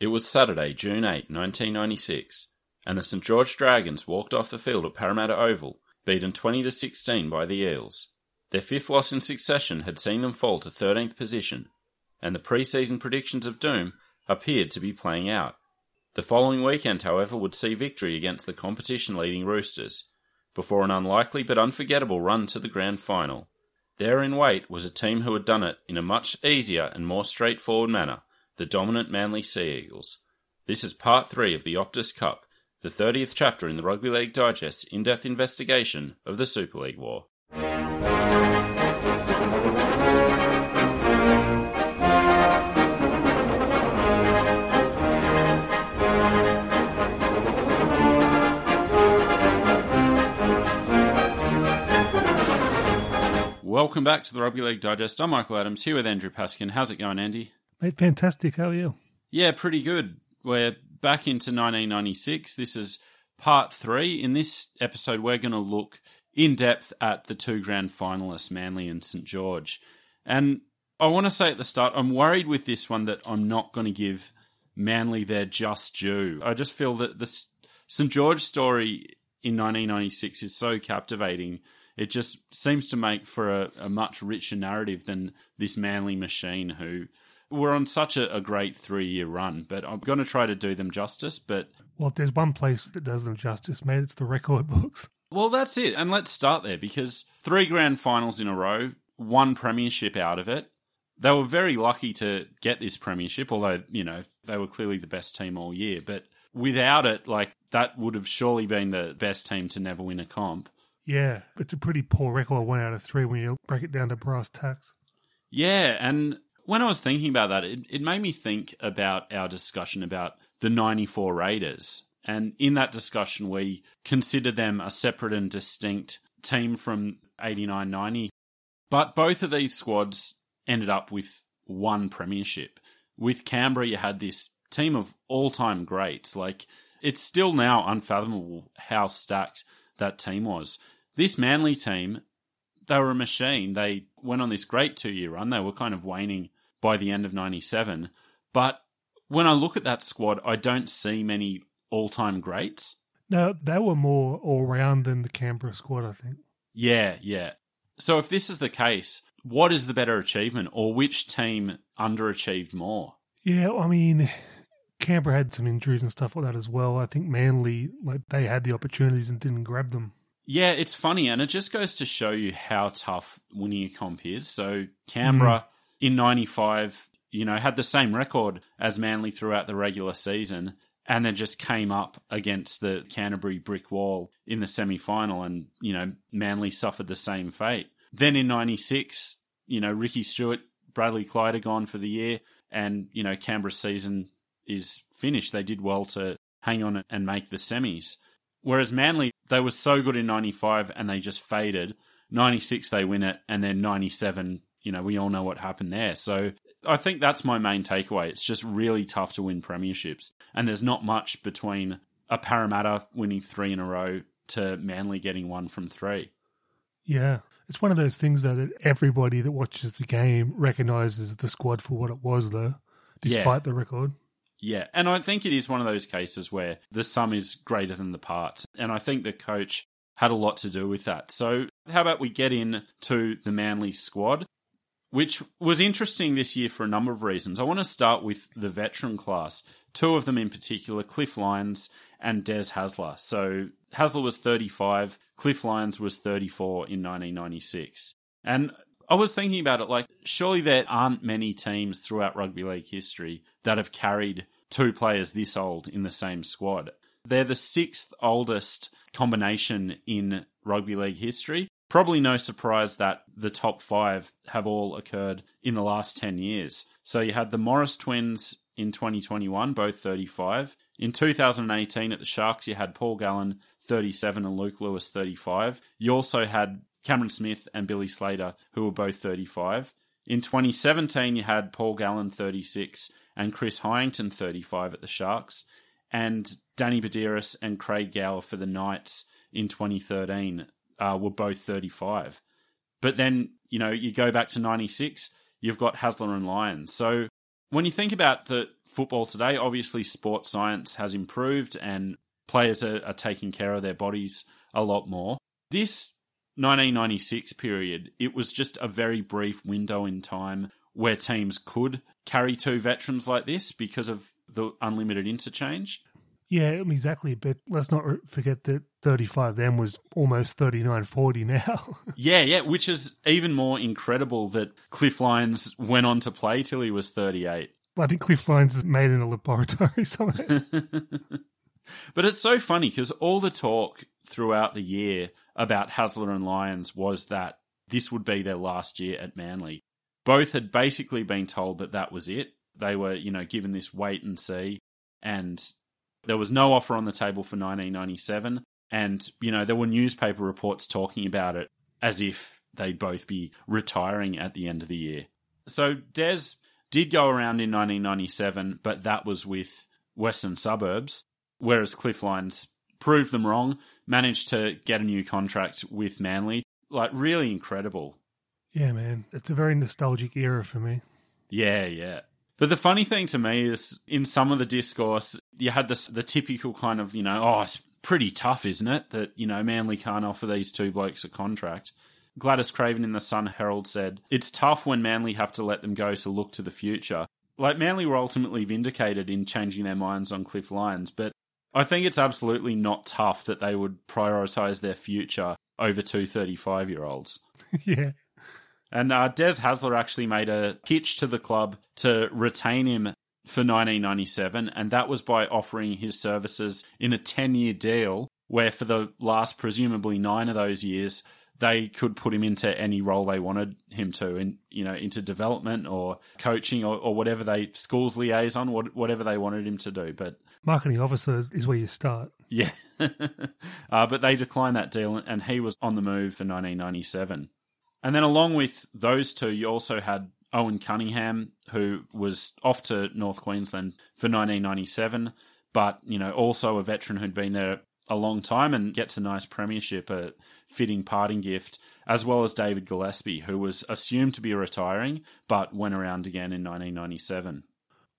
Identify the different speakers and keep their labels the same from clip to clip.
Speaker 1: It was Saturday, June 8, 1996, and the St George Dragons walked off the field at Parramatta Oval, beaten 20 to 16 by the Eels. Their fifth loss in succession had seen them fall to 13th position, and the pre-season predictions of doom appeared to be playing out. The following weekend, however, would see victory against the competition leading Roosters, before an unlikely but unforgettable run to the grand final. There in wait was a team who had done it in a much easier and more straightforward manner, the dominant Manly Sea Eagles. This is part three of the Optus Cup, the 30th chapter in the Rugby League Digest's in depth investigation of the Super League War. Welcome back to the Rugby League Digest. I'm Michael Adams here with Andrew Paskin. How's it going, Andy?
Speaker 2: Mate, fantastic. How are you?
Speaker 1: Yeah, pretty good. We're back into 1996. This is part three. In this episode, we're going to look in depth at the two grand finalists, Manly and St George. And I want to say at the start, I'm worried with this one that I'm not going to give Manly their just due. I just feel that the St George story in 1996 is so captivating it just seems to make for a, a much richer narrative than this Manly machine who were on such a, a great three year run. But I'm going to try to do them justice. But
Speaker 2: well, if there's one place that does them justice, mate, it's the record books.
Speaker 1: Well, that's it. And let's start there because three grand finals in a row, one premiership out of it. They were very lucky to get this premiership, although, you know, they were clearly the best team all year. But without it, like, that would have surely been the best team to never win a comp.
Speaker 2: Yeah, it's a pretty poor record, one out of three when you break it down to brass tacks.
Speaker 1: Yeah, and when I was thinking about that, it, it made me think about our discussion about the 94 Raiders. And in that discussion, we considered them a separate and distinct team from 89 90. But both of these squads ended up with one premiership. With Canberra, you had this team of all time greats. Like, it's still now unfathomable how stacked that team was. This Manly team, they were a machine. They went on this great two year run. They were kind of waning by the end of 97. But when I look at that squad, I don't see many all time greats.
Speaker 2: No, they were more all round than the Canberra squad, I think.
Speaker 1: Yeah, yeah. So if this is the case, what is the better achievement or which team underachieved more?
Speaker 2: Yeah, I mean, Canberra had some injuries and stuff like that as well. I think Manly, like, they had the opportunities and didn't grab them.
Speaker 1: Yeah, it's funny, and it just goes to show you how tough winning a comp is. So Canberra mm. In '95, you know, had the same record as Manly throughout the regular season, and then just came up against the Canterbury brick wall in the semi final, and you know, Manly suffered the same fate. Then in '96, you know, Ricky Stewart, Bradley Clyde are gone for the year, and you know, Canberra's season is finished. They did well to hang on and make the semis. Whereas Manly, they were so good in 95 and they just faded. 96, they win it. And then 97, you know, we all know what happened there. So I think that's my main takeaway. It's just really tough to win premierships. And there's not much between a Parramatta winning three in a row to Manly getting one from three.
Speaker 2: Yeah. It's one of those things, though, that everybody that watches the game recognizes the squad for what it was, though, despite yeah. the record.
Speaker 1: Yeah, and I think it is one of those cases where the sum is greater than the parts. And I think the coach had a lot to do with that. So, how about we get in to the Manly squad, which was interesting this year for a number of reasons. I want to start with the veteran class, two of them in particular, Cliff Lyons and Des Hasler. So, Hasler was 35, Cliff Lyons was 34 in 1996. And I was thinking about it like, surely there aren't many teams throughout rugby league history that have carried two players this old in the same squad. They're the sixth oldest combination in rugby league history. Probably no surprise that the top five have all occurred in the last 10 years. So you had the Morris twins in 2021, both 35. In 2018 at the Sharks, you had Paul Gallen 37 and Luke Lewis 35. You also had Cameron Smith and Billy Slater, who were both 35. In 2017, you had Paul Gallen 36 and Chris Heighington 35 at the Sharks, and Danny Buderus and Craig Gower for the Knights in 2013 uh, were both 35. But then, you know, you go back to 96, you've got Hasler and Lyons. So when you think about the football today, obviously sports science has improved and players are, are taking care of their bodies a lot more. This 1996 period, it was just a very brief window in time where teams could carry two veterans like this because of the unlimited interchange.
Speaker 2: Yeah, exactly. But let's not forget that 35 then was almost 39 40 now.
Speaker 1: yeah, yeah, which is even more incredible that Cliff Lyons went on to play till he was 38.
Speaker 2: I think Cliff Lyons is made in a laboratory somewhere.
Speaker 1: but it's so funny because all the talk throughout the year about Hasler and Lyons was that this would be their last year at Manly. Both had basically been told that that was it. They were, you know, given this wait and see, and there was no offer on the table for 1997. And, you know, there were newspaper reports talking about it as if they'd both be retiring at the end of the year. So Des did go around in 1997, but that was with Western Suburbs, whereas Cliff Lyons proved them wrong, managed to get a new contract with Manly. Like, really incredible.
Speaker 2: Yeah, man. It's a very nostalgic era for me.
Speaker 1: Yeah, yeah. But the funny thing to me is, in some of the discourse, you had this the typical kind of, you know, oh, it's pretty tough, isn't it? That you know, Manly can't offer these two blokes a contract. Gladys Craven in the Sun Herald said, "It's tough when Manly have to let them go to look to the future." Like Manly were ultimately vindicated in changing their minds on Cliff Lyons, but I think it's absolutely not tough that they would prioritise their future over two 35 year olds.
Speaker 2: yeah.
Speaker 1: And uh, Des Hasler actually made a pitch to the club to retain him for 1997, and that was by offering his services in a 10 year deal where, for the last presumably nine of those years, they could put him into any role they wanted him to, and you know, into development or coaching or, or whatever they schools liaison, whatever they wanted him to do. But
Speaker 2: marketing officer is where you start.
Speaker 1: Yeah, uh, but they declined that deal, and he was on the move for 1997. And then along with those two, you also had Owen Cunningham, who was off to North Queensland for 1997, but you know also a veteran who'd been there a long time and gets a nice premiership, a fitting parting gift, as well as David Gillespie, who was assumed to be retiring but went around again in 1997.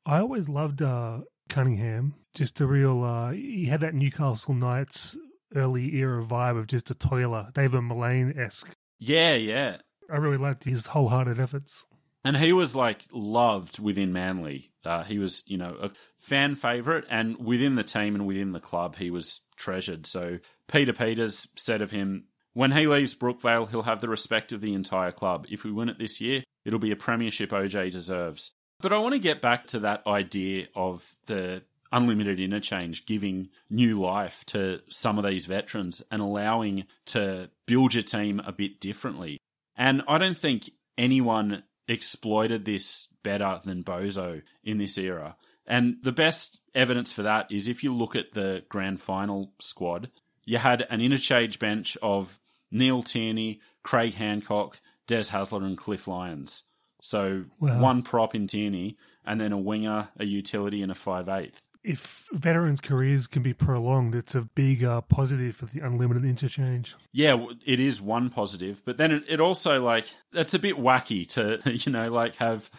Speaker 1: I
Speaker 2: always loved uh, Cunningham. Just a real, uh, he had that Newcastle Knights early era vibe of just a toiler, David Mullane esque.
Speaker 1: Yeah, yeah.
Speaker 2: I really liked his wholehearted efforts.
Speaker 1: And he was like loved within Manly. Uh, he was, you know, a fan favourite, and within the team and within the club, he was treasured. So Peter Peters said of him, when he leaves Brookvale, he'll have the respect of the entire club. If we win it this year, it'll be a premiership OJ deserves. But I want to get back to that idea of the unlimited interchange giving new life to some of these veterans and allowing to build your team a bit differently. And I don't think anyone exploited this better than Bozo in this era. And the best evidence for that is if you look at the grand final squad, you had an interchange bench of Neil Tierney, Craig Hancock, Des Hasler, and Cliff Lyons. So wow. one prop in Tierney, and then a winger, a utility, and a five eighth.
Speaker 2: If veterans' careers can be prolonged, it's a big uh, positive for the unlimited interchange.
Speaker 1: Yeah, it is one positive, but then it, also like it's a bit wacky to you know like have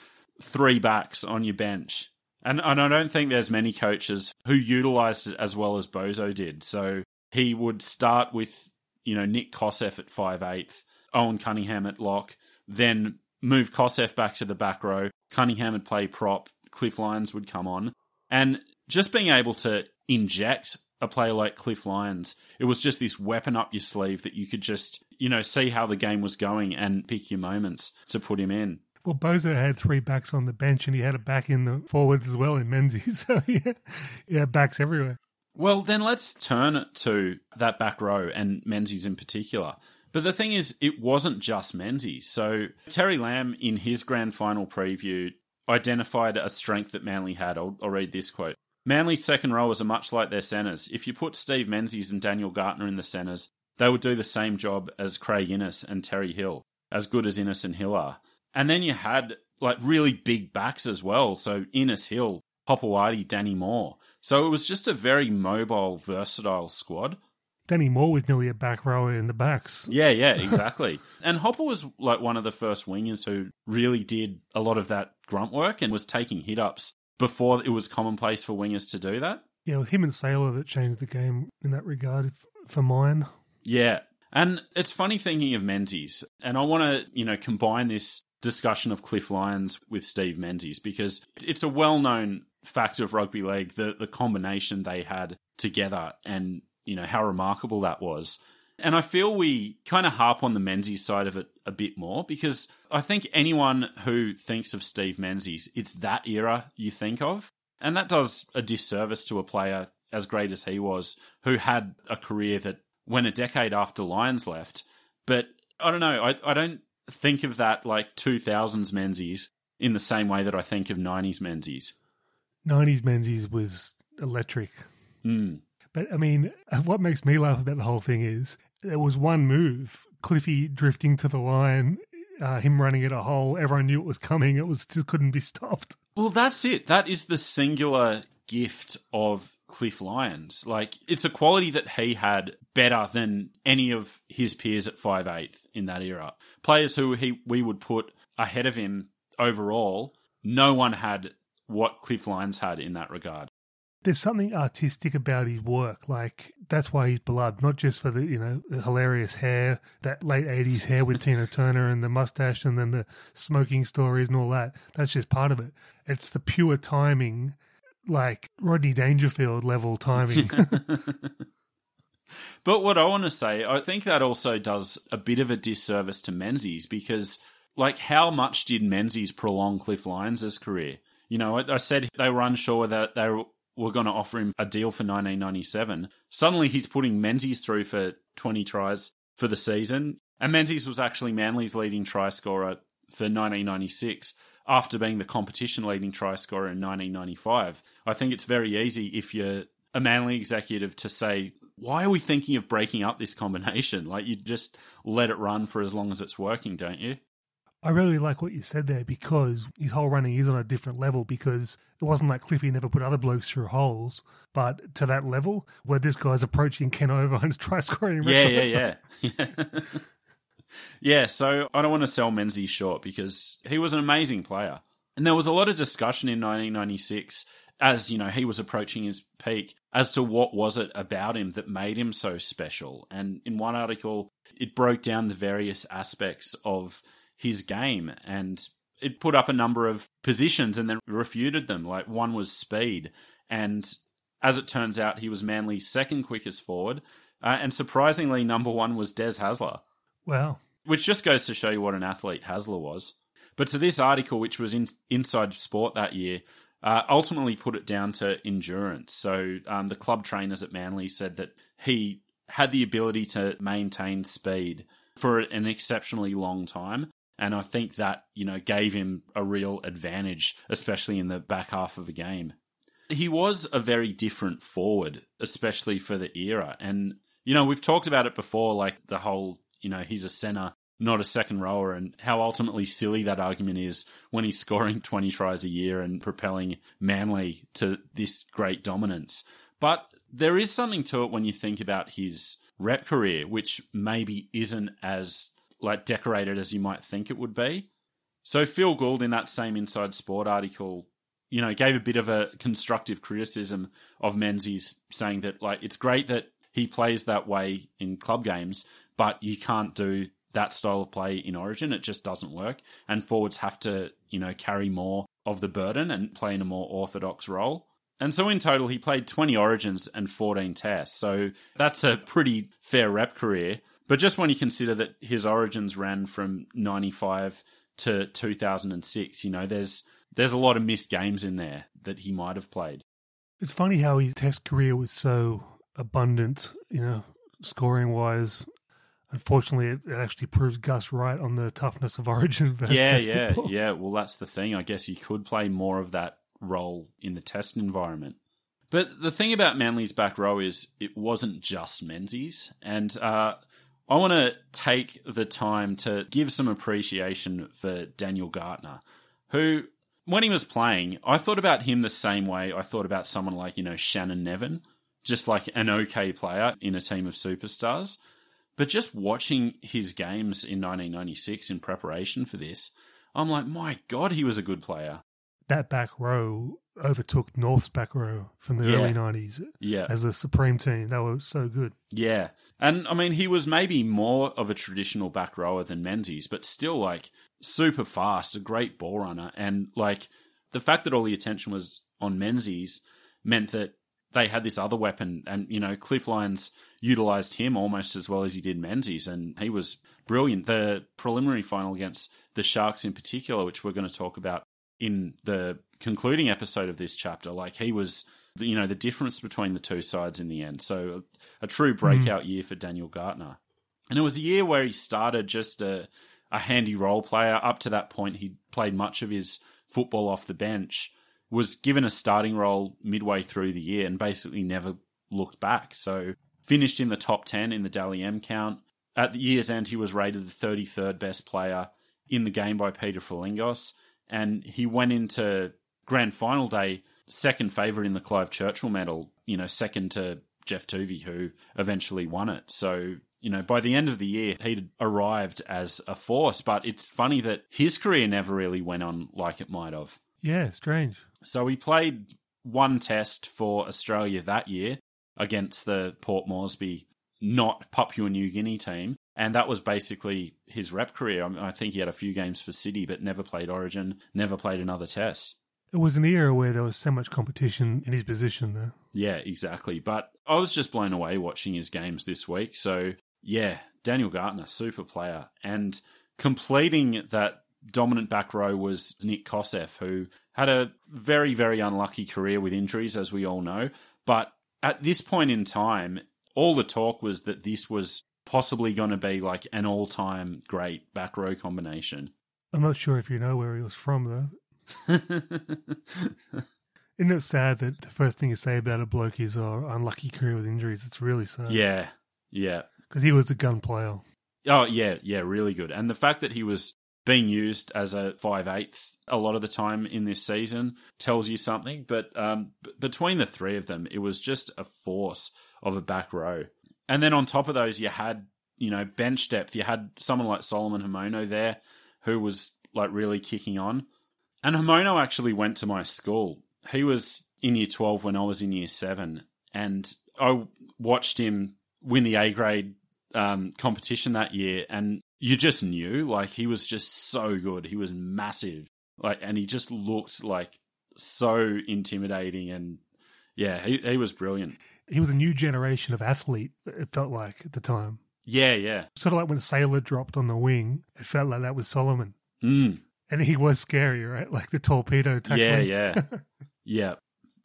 Speaker 1: three backs on your bench, and and I don't think there's many coaches who utilised it as well as Bozo did. So he would start with you know Nik Kosef at five eighth, Owen Cunningham at lock, then move Kosef back to the back row. Cunningham would play prop. Cliff Lyons would come on. And just being able to inject a player like Cliff Lyons, it was just this weapon up your sleeve that you could just, you know, see how the game was going and pick your moments to put him in.
Speaker 2: Well, Bozo had three backs on the bench and he had a back in the forwards as well in Menzies. So, yeah, yeah, backs everywhere.
Speaker 1: Well, then let's turn it to that back row and Menzies in particular But the thing is, it wasn't just Menzies. So Terry Lamb, in his grand final preview, identified a strength that Manly had. I'll, I'll read this quote. Manly's second rowers are much like their centres. If you put Steve Menzies and Daniel Gartner in the centres, they would do the same job as Craig Innes and Terry Hill, as good as Innes and Hill are. And then you had like really big backs as well. So Innes Hill, Hopoate, Danny Moore. So it was just a very mobile, versatile squad.
Speaker 2: Danny Moore was nearly a back rower in the backs.
Speaker 1: Yeah, yeah, exactly. and Hopper was like one of the first wingers who really did a lot of that grunt work and was taking hit ups before it was commonplace for wingers to do that.
Speaker 2: Yeah, it was him and Sailor that changed the game in that regard for mine.
Speaker 1: Yeah. And it's funny thinking of Menzies, and I want to, you know, combine this discussion of Cliff Lyons with Steve Menzies because it's a well known fact of rugby league, the, the combination they had together and you know, how remarkable that was. And I feel we kind of harp on the Menzies side of it a bit more because I think anyone who thinks of Steve Menzies, it's that era you think of. And that does a disservice to a player as great as he was, who had a career that went a decade after Lyons left. But I don't know, I, I don't think of that like 2000s Menzies in the same way that I think of 90s Menzies.
Speaker 2: 90s Menzies was electric.
Speaker 1: Mm.
Speaker 2: But I mean, what makes me laugh about the whole thing is there was one move, Cliffy drifting to the line, uh, him running at a hole. Everyone knew it was coming. It was just couldn't be stopped.
Speaker 1: Well, that's it. That is the singular gift of Cliff Lyons. Like it's a quality that he had better than any of his peers at five eighth in that era. Players who he we would put ahead of him overall, no one had what Cliff Lyons had in that regard
Speaker 2: there's something artistic about his work. Like that's why he's beloved, not just for the you know the hilarious hair, that late '80s hair with Tina Turner and the mustache, and then the smoking stories and all that. That's just part of it. It's the pure timing, like Rodney Dangerfield level timing.
Speaker 1: but what I want to say, I think that also does a bit of a disservice to Menzies because, like, how much did Menzies prolong Cliff Lyons' career? You know, I, I said they were unsure that they were were going to offer him a deal for 1997. Suddenly he's putting Menzies through for 20 tries for the season. And Menzies was actually Manly's leading try scorer for 1996 after being the competition leading try scorer in 1995. I think it's very easy if you're a Manly executive to say, why are we thinking of breaking up this combination? Like you just let it run for as long as it's working, don't you?
Speaker 2: I really like what you said there because his whole running is on a different level because it wasn't like Cliffy never put other blokes through holes, but to that level where this guy's approaching Ken Irvine's try scoring
Speaker 1: record. Yeah, yeah, yeah. yeah, so I don't want to sell Menzies short because he was an amazing player. And there was a lot of discussion in 1996 as, you know, he was approaching his peak as to what was it about him that made him so special. And in one article, it broke down the various aspects of his game and it put up a number of positions and then refuted them. Like one was speed, and as it turns out, he was Manly's second quickest forward, uh, and surprisingly, number one was Des Hasler.
Speaker 2: Wow,
Speaker 1: which just goes to show you what an athlete Hasler was. But to this article, which was in Inside Sport that year, uh, ultimately put it down to endurance. So um, the club trainers at Manly said that he had the ability to maintain speed for an exceptionally long time and I think that, you know, gave him a real advantage, especially in the back half of the game. He was a very different forward, especially for the era. And, you know, we've talked about it before, like the whole, you know, he's a center, not a second rower, and how ultimately silly that argument is when he's scoring 20 tries a year and propelling Manly to this great dominance. But there is something to it when you think about his rep career, which maybe isn't as like decorated as you might think it would be. So Phil Gould in that same Inside Sport article, you know, gave a bit of a constructive criticism of Menzies, saying that like it's great that he plays that way in club games, but you can't do that style of play in Origin. It just doesn't work, and forwards have to you know carry more of the burden and play in a more orthodox role. And so in total, he played 20 Origins and 14 Tests. So that's a pretty fair rep career. But just when you consider that his origins ran from 95 to 2006, you know, there's there's a lot of missed games in there that he might have played.
Speaker 2: It's funny how his test career was so abundant, you know, scoring wise. unfortunately, it, it actually proves Gus right on the toughness of Origin versus
Speaker 1: yeah,
Speaker 2: Test
Speaker 1: yeah,
Speaker 2: football.
Speaker 1: yeah. Well, that's the thing. I guess he could play more of that role in the test environment. But the thing about Manly's back row is it wasn't just Menzies. And uh, I want to take the time to give some appreciation for Daniel Gartner, who, when he was playing, I thought about him the same way I thought about someone like, you know, Shannon Nevin, just like an okay player in a team of superstars. But just watching his games in 1996 in preparation for this, I'm like, my God, he was a good player.
Speaker 2: That back row overtook North's back row from the
Speaker 1: Yeah.
Speaker 2: early 90s
Speaker 1: Yeah.
Speaker 2: as a supreme team. They were so good.
Speaker 1: Yeah. And I mean, he was maybe more of a traditional back rower than Menzies, but still like super fast, a great ball runner. And like the fact that all the attention was on Menzies meant that they had this other weapon. And, you know, Cliff Lyons utilized him almost as well as he did Menzies. And he was brilliant. The preliminary final against the Sharks in particular, which we're going to talk about in the concluding episode of this chapter, like he was, you know, the difference between the two sides in the end. So a true hmm. breakout year for Daniel Gartner. And it was a year where he started just a, a handy role player. Up to that point, he played much of his football off the bench, was given a starting role midway through the year, and basically never looked back. So finished in the top 10 in the Dally M count. At the year's end, he was rated the 33rd best player in the game by Peter Frilingos. And he went into grand final day second favourite in the Clive Churchill medal, you know, second to Geoff Toovey, who eventually won it. So, you know, by the end of the year, he'd arrived as a force. But it's funny that his career never really went on like it might have.
Speaker 2: Yeah, strange.
Speaker 1: So he played one test for Australia that year against the Port Moresby, not Papua New Guinea team. And that was basically his rep career. I, mean, I think he had a few games for City, but never played Origin, never played another test.
Speaker 2: It was an era where there was so much competition in his position, though.
Speaker 1: Yeah, exactly. But I was just blown away watching his games this week. So, yeah, Daniel Gartner, super player. And completing that dominant back row was Nik Kosef, who had a very, very unlucky career with injuries, as we all know. But at this point in time, all the talk was that this was possibly going to be like an all time great back row combination.
Speaker 2: I'm not sure if you know where he was from, though. Isn't it sad that the first thing you say about a bloke is oh, unlucky career with injuries? It's really sad.
Speaker 1: yeah, yeah.
Speaker 2: Because he was a gun player.
Speaker 1: Oh yeah, yeah, really good. And the fact that he was being used as a five eighth a lot of the time in this season tells you something. But um, b- between the three of them, it was just a force of a back row. And then on top of those, you had you know bench depth. You had someone like Solomon Haumono there, who was like really kicking on. And Haumono actually went to my school. He was in year twelve when I was in year seven, and I watched him win the A grade um, competition that year, and you just knew like he was just so good. He was massive, like, and he just looked like so intimidating, and yeah, he he was brilliant.
Speaker 2: He was a new generation of athlete, it felt like at the time.
Speaker 1: Yeah, yeah,
Speaker 2: Sort of like when Sailor dropped on the wing, it felt like that was Solomon.
Speaker 1: mm,
Speaker 2: And he was scary, right? Like the torpedo tackling.
Speaker 1: yeah, yeah, yeah.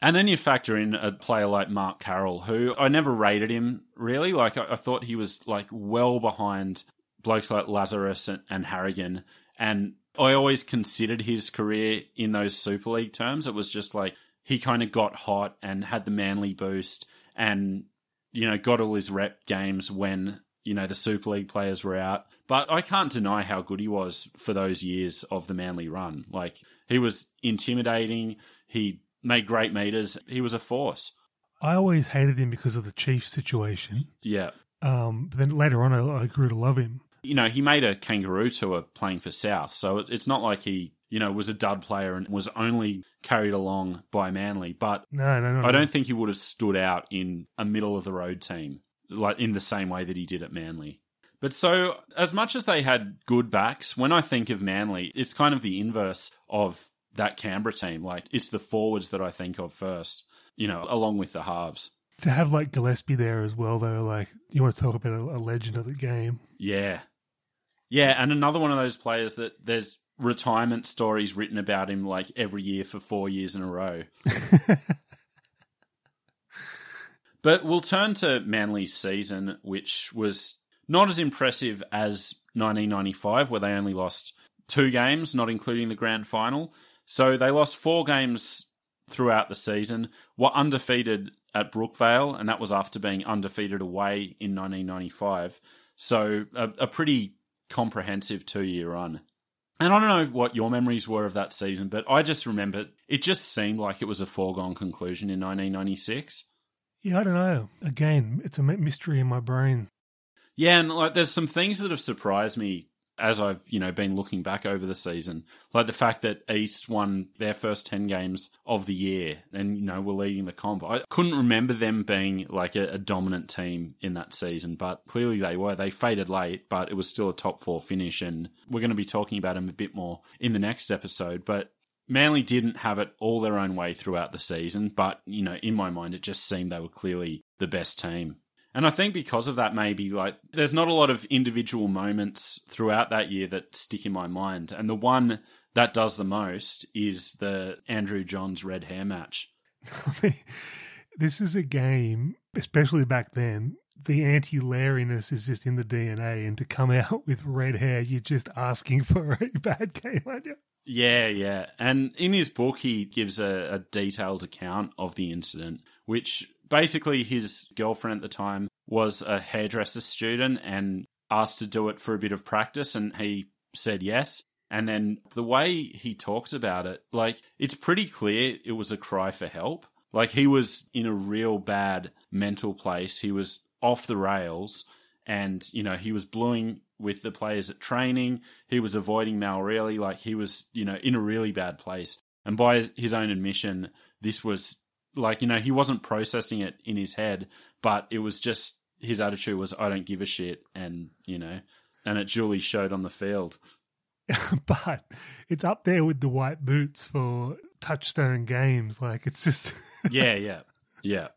Speaker 1: And then you factor in a player like Mark Carroll, who I never rated him really. Like I, I thought he was like well behind blokes like Lazarus and, and Harrigan, and I always considered his career in those Super League terms. It was just like he kind of got hot and had the manly boost, and you know got all his rep games when you know the Super League players were out. But I can't deny how good he was for those years of the manly run. Like he was intimidating. He made great meters. He was a force.
Speaker 2: I always hated him because of the Chiefs situation.
Speaker 1: Yeah.
Speaker 2: Um, but then later on, I, I grew to love him.
Speaker 1: You know, he made a kangaroo tour playing for South, so it- it's not like he, you know, was a dud player and was only carried along by Manly. But
Speaker 2: No, no, no.
Speaker 1: I don't think he would have stood out in a middle of the road team, like in the same way that he did at Manly. But so, as much as they had good backs, when I think of Manly, it's kind of the inverse of that Canberra team. Like, it's the forwards that I think of first, you know, along with the halves.
Speaker 2: To have like Gillespie there as well, though, like you want to talk about a, a legend of the game.
Speaker 1: Yeah. Yeah, and another one of those players that there's retirement stories written about him like every year for four years in a row. But we'll turn to Manly's season, which was not as impressive as 1995, where they only lost two games, not including the grand final. So they lost four games throughout the season, were undefeated at Brookvale, and that was after being undefeated away in 1995. So a, a pretty comprehensive two year run. And I don't know what your memories were of that season, but I just remember it just seemed like it was a foregone conclusion in 1996.
Speaker 2: Yeah, I don't know. Again, it's a mystery in my brain.
Speaker 1: Yeah, and like there's some things that have surprised me as I've, you know, been looking back over the season, like the fact that East won their first 10 games of the year and, you know, were leading the comp. I couldn't remember them being like a, a, dominant team in that season, but clearly they were. They faded late, but it was still a top four finish. And we're going to be talking about them a bit more in the next episode. But Manly didn't have it all their own way throughout the season, but, you know, in my mind, it just seemed they were clearly the best team. And I think because of that, maybe like there's not a lot of individual moments throughout that year that stick in my mind. And the one that does the most is the Andrew Johns red hair match.
Speaker 2: this is a game, especially back then. The anti Larryness is just in the DNA, and to come out with red hair, you're just asking for a bad game, aren't you?
Speaker 1: Yeah, yeah. And in his book, he gives a, a detailed account of the incident, which basically his girlfriend at the time was a hairdresser student and asked to do it for a bit of practice and he said yes. And then the way he talks about it like it's pretty clear it was a cry for help. Like he was in a real bad mental place. He was off the rails and you know he was bluing with the players at training. He was avoiding Mal Reilly like he was you know in a really bad place. And by his own admission this was like you know he wasn't processing it in his head but it was just his attitude was i don't give a shit and you know and it duly showed on the field.
Speaker 2: But it's up there with the white boots for touchstone games like it's just
Speaker 1: yeah yeah yeah.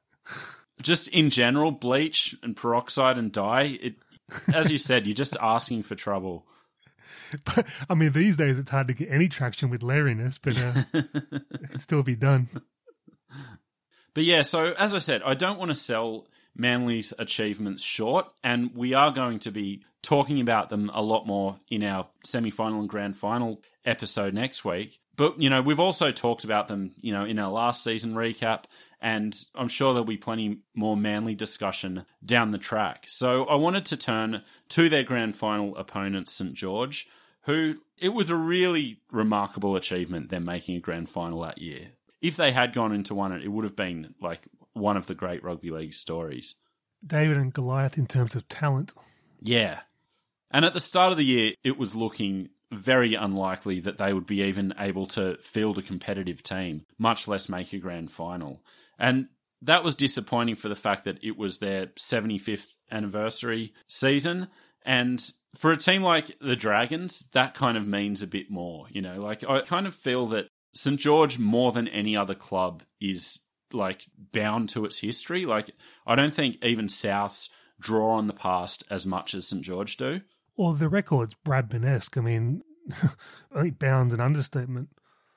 Speaker 1: Just in general bleach and peroxide and dye it as you said you're just asking for trouble.
Speaker 2: But I mean, these days it's hard to get any traction with Larryness, but uh, it can still be done.
Speaker 1: But yeah, so as I said, I don't want to sell Manly's achievements short, and we are going to be talking about them a lot more in our semi final and grand final episode next week. But, you know, we've also talked about them, you know, in our last season recap, and I'm sure there'll be plenty more Manly discussion down the track. So I wanted to turn to their grand final opponent, St. George, who it was a really remarkable achievement, them making a grand final that year if they had gone into one, it would have been like one of the great rugby league stories.
Speaker 2: David and Goliath in terms of talent.
Speaker 1: Yeah. And at the start of the year, it was looking very unlikely that they would be even able to field a competitive team, much less make a grand final. And that was disappointing for the fact that it was their 75th anniversary season. And for a team like the Dragons, that kind of means a bit more. You know, like I kind of feel that St George more than any other club is like bound to its history. Like I don't think even Souths draw on the past as much as St George do.
Speaker 2: Well, the record's Bradman-esque. I mean, I think bound's an understatement.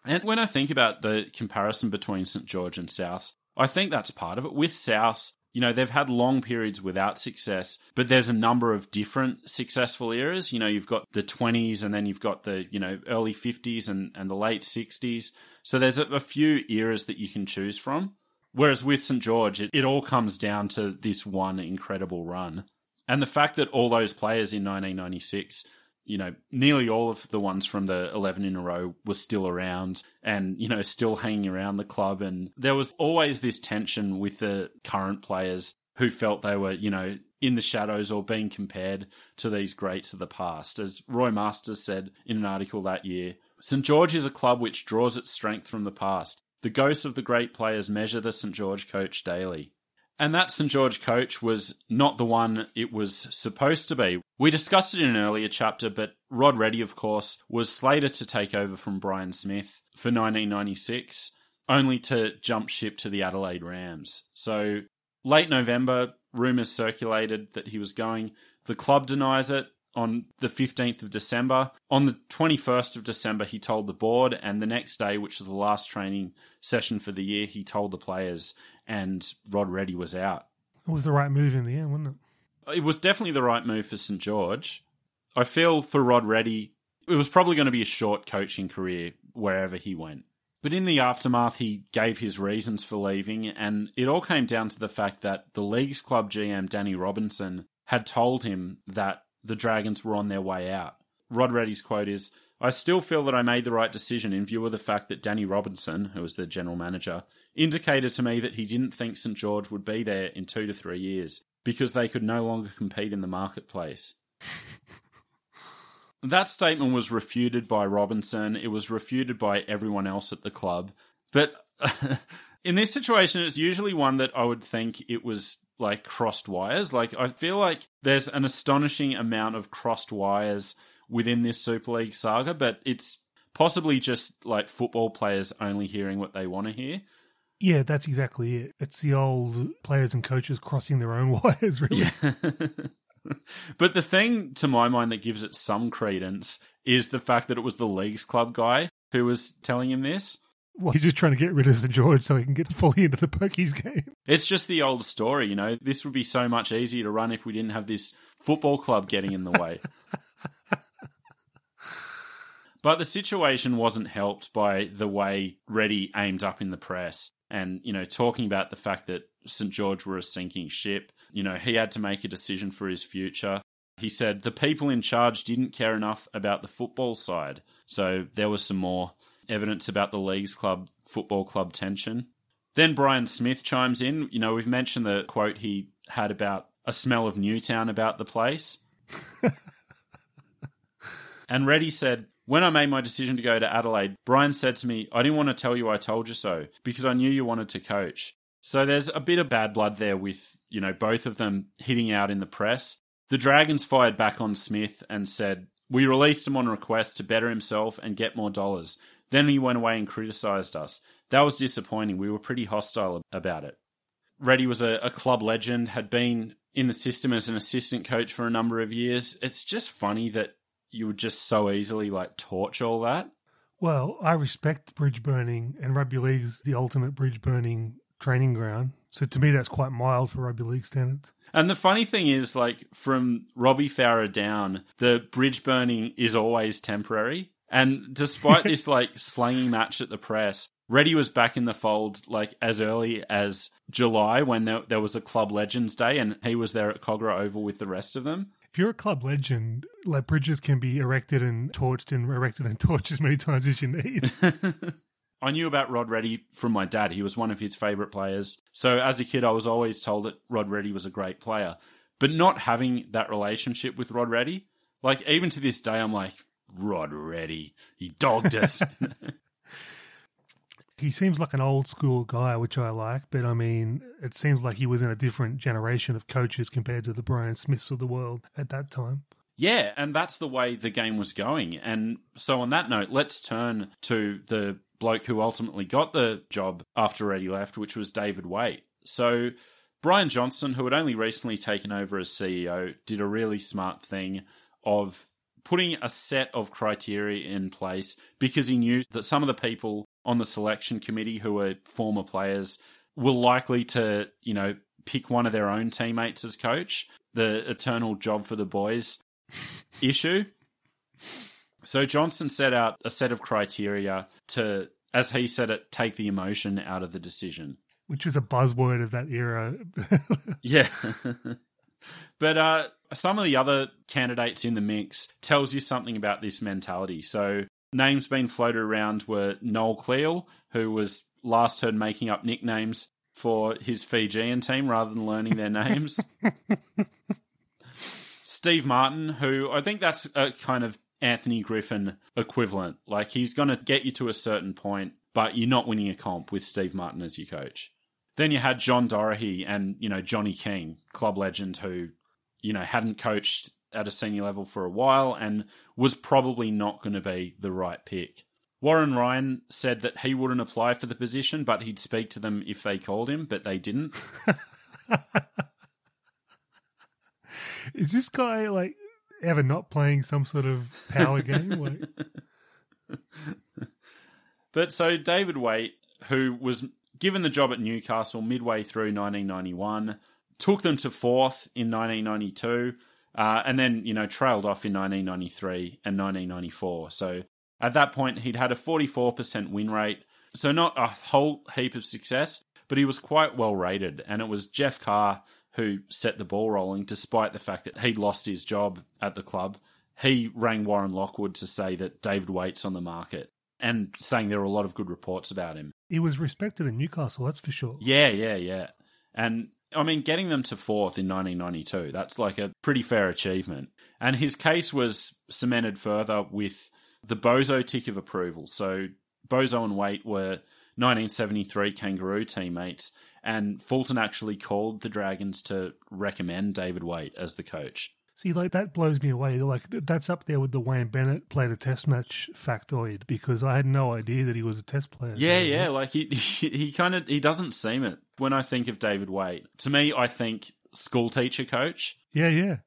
Speaker 1: And when I think about the comparison between St George and Souths, I think that's part of it. With Souths, you know, they've had long periods without success, but there's a number of different successful eras. You know, you've got the 20s and then you've got the, you know, early 50s and, and the late 60s. So there's a, a few eras that you can choose from. Whereas with St. George, it, it all comes down to this one incredible run. And the fact that all those players in 1996 you know, nearly all of the ones from the 11 in a row were still around and, you know, still hanging around the club. And there was always this tension with the current players who felt they were, you know, in the shadows or being compared to these greats of the past. As Roy Masters said in an article that year, St. George is a club which draws its strength from the past. The ghosts of the great players measure the St. George coach daily. And that St George coach was not the one it was supposed to be. We discussed it in an earlier chapter, but Rod Reddy, of course, was slated to take over from Brian Smith for 1996, only to jump ship to the Adelaide Rams. So late November, rumours circulated that he was going. The club denies it on the 15th of December. On the 21st of December, he told the board, and the next day, which was the last training session for the year, he told the players, and Rod Reddy was out.
Speaker 2: It was the right move in the end, wasn't it?
Speaker 1: It was definitely the right move for St George. I feel for Rod Reddy, it was probably going to be a short coaching career wherever he went. But in the aftermath, he gave his reasons for leaving, and it all came down to the fact that the Leagues Club GM Danny Robinson had told him that the Dragons were on their way out. Rod Reddy's quote is I still feel that I made the right decision in view of the fact that Danny Robinson, who was the general manager, indicated to me that he didn't think St George would be there in two to three years because they could no longer compete in the marketplace. that statement was refuted by Robinson. It was refuted by everyone else at the club. But in this situation, it's usually one that I would think it was like crossed wires. Like, I feel like there's an astonishing amount of crossed wires within this Super League saga, but it's possibly just like football players only hearing what they want to hear.
Speaker 2: Yeah, that's exactly it. It's the old players and coaches crossing their own wires, really.
Speaker 1: Yeah. but the thing to my mind that gives it some credence is the fact that it was the Leagues Club guy who was telling him this.
Speaker 2: Well, he's just trying to get rid of St George so he can get fully into the Pokies game.
Speaker 1: It's just the old story, you know. This would be so much easier to run if we didn't have this football club getting in the way. But the situation wasn't helped by the way Reddy aimed up in the press and, you know, talking about the fact that St. George were a sinking ship. You know, he had to make a decision for his future. He said the people in charge didn't care enough about the football side. So there was some more evidence about the Leagues Club football club tension. Then Brian Smith chimes in. You know, we've mentioned the quote he had about a smell of Newtown about the place. and Reddy said, when I made my decision to go to Adelaide, Brian said to me, I didn't want to tell you I told you so because I knew you wanted to coach. So there's a bit of bad blood there with, you know, both of them hitting out in the press. The Dragons fired back on Smith and said, We released him on request to better himself and get more dollars. Then he went away and criticised us. That was disappointing. We were pretty hostile about it. Reddy was a, a club legend, had been in the system as an assistant coach for a number of years. It's just funny that you would just so easily like torch all that.
Speaker 2: Well, I respect bridge burning, and rugby league is the ultimate bridge burning training ground. So to me, that's quite mild for rugby league standards.
Speaker 1: And the funny thing is, like from Robbie Farah down, the bridge burning is always temporary. And despite this like slanging match at the press, Reddy was back in the fold like as early as July when there, there was a Club Legends Day, and he was there at Kogarah Oval with the rest of them
Speaker 2: if you're a club legend, like bridges can be erected and torched and erected and torched as many times as you need.
Speaker 1: I knew about Rod Reddy from my dad. He was one of his favourite players. So as a kid, I was always told that Rod Reddy was a great player. But not having that relationship with Rod Reddy, like even to this day, I'm like, Rod Reddy, he dogged us.
Speaker 2: he seems like an old school guy, which I like, but I mean, it seems like he was in a different generation of coaches compared to the Brian Smiths of the world at that time.
Speaker 1: Yeah, and that's the way the game was going. And so, on that note, let's turn to the bloke who ultimately got the job after Eddie left, which was David Waite. So, Brian Johnson, who had only recently taken over as CEO, did a really smart thing of putting a set of criteria in place because he knew that some of the people on the selection committee who were former players were likely to, you know, pick one of their own teammates as coach, the eternal job for the boys issue. So Johnson set out a set of criteria to, as he said it, take the emotion out of the decision.
Speaker 2: Which was a buzzword of that era.
Speaker 1: yeah. but uh, some of the other candidates in the mix tells you something about this mentality. So names being floated around were Noel Cleal, who was last heard making up nicknames for his Fijian team rather than learning their names. Steve Martin, who I think that's a kind of Anthony Griffin equivalent. Like he's going to get you to a certain point, but you're not winning a comp with Steve Martin as your coach. Then you had John Dorahy and, you know, Johnny King, club legend who, you know, hadn't coached at a senior level for a while and was probably not going to be the right pick. Warren Ryan said that he wouldn't apply for the position, but he'd speak to them if they called him, but they didn't.
Speaker 2: Is this guy like ever not playing some sort of power game? Like...
Speaker 1: but so David Waite, who was given the job at Newcastle midway through 1991, took them to fourth in 1992, uh, and then, you know, trailed off in 1993 and 1994. So at that point, he'd had a 44% win rate. So not a whole heap of success, but he was quite well rated. And it was Geoff Carr who set the ball rolling, despite the fact that he'd lost his job at the club. He rang Warren Lockwood to say that David Waite's on the market and saying there were a lot of good reports about him.
Speaker 2: He was respected in Newcastle, that's for sure.
Speaker 1: Yeah, yeah, yeah. And I mean, getting them to fourth in 1992, that's like a pretty fair achievement. And his case was cemented further with the Bozo tick of approval. So Bozo and Waite were 1973 Kangaroo teammates, and Fulton actually called the Dragons to recommend David Waite as the coach.
Speaker 2: See, like that blows me away. Like that's up there with the Wayne Bennett played a test match factoid because I had no idea that he was a test player.
Speaker 1: Yeah, yeah. Like he he, he kind of he doesn't seem it when I think of David Waite. To me, I think school teacher coach.
Speaker 2: Yeah, yeah.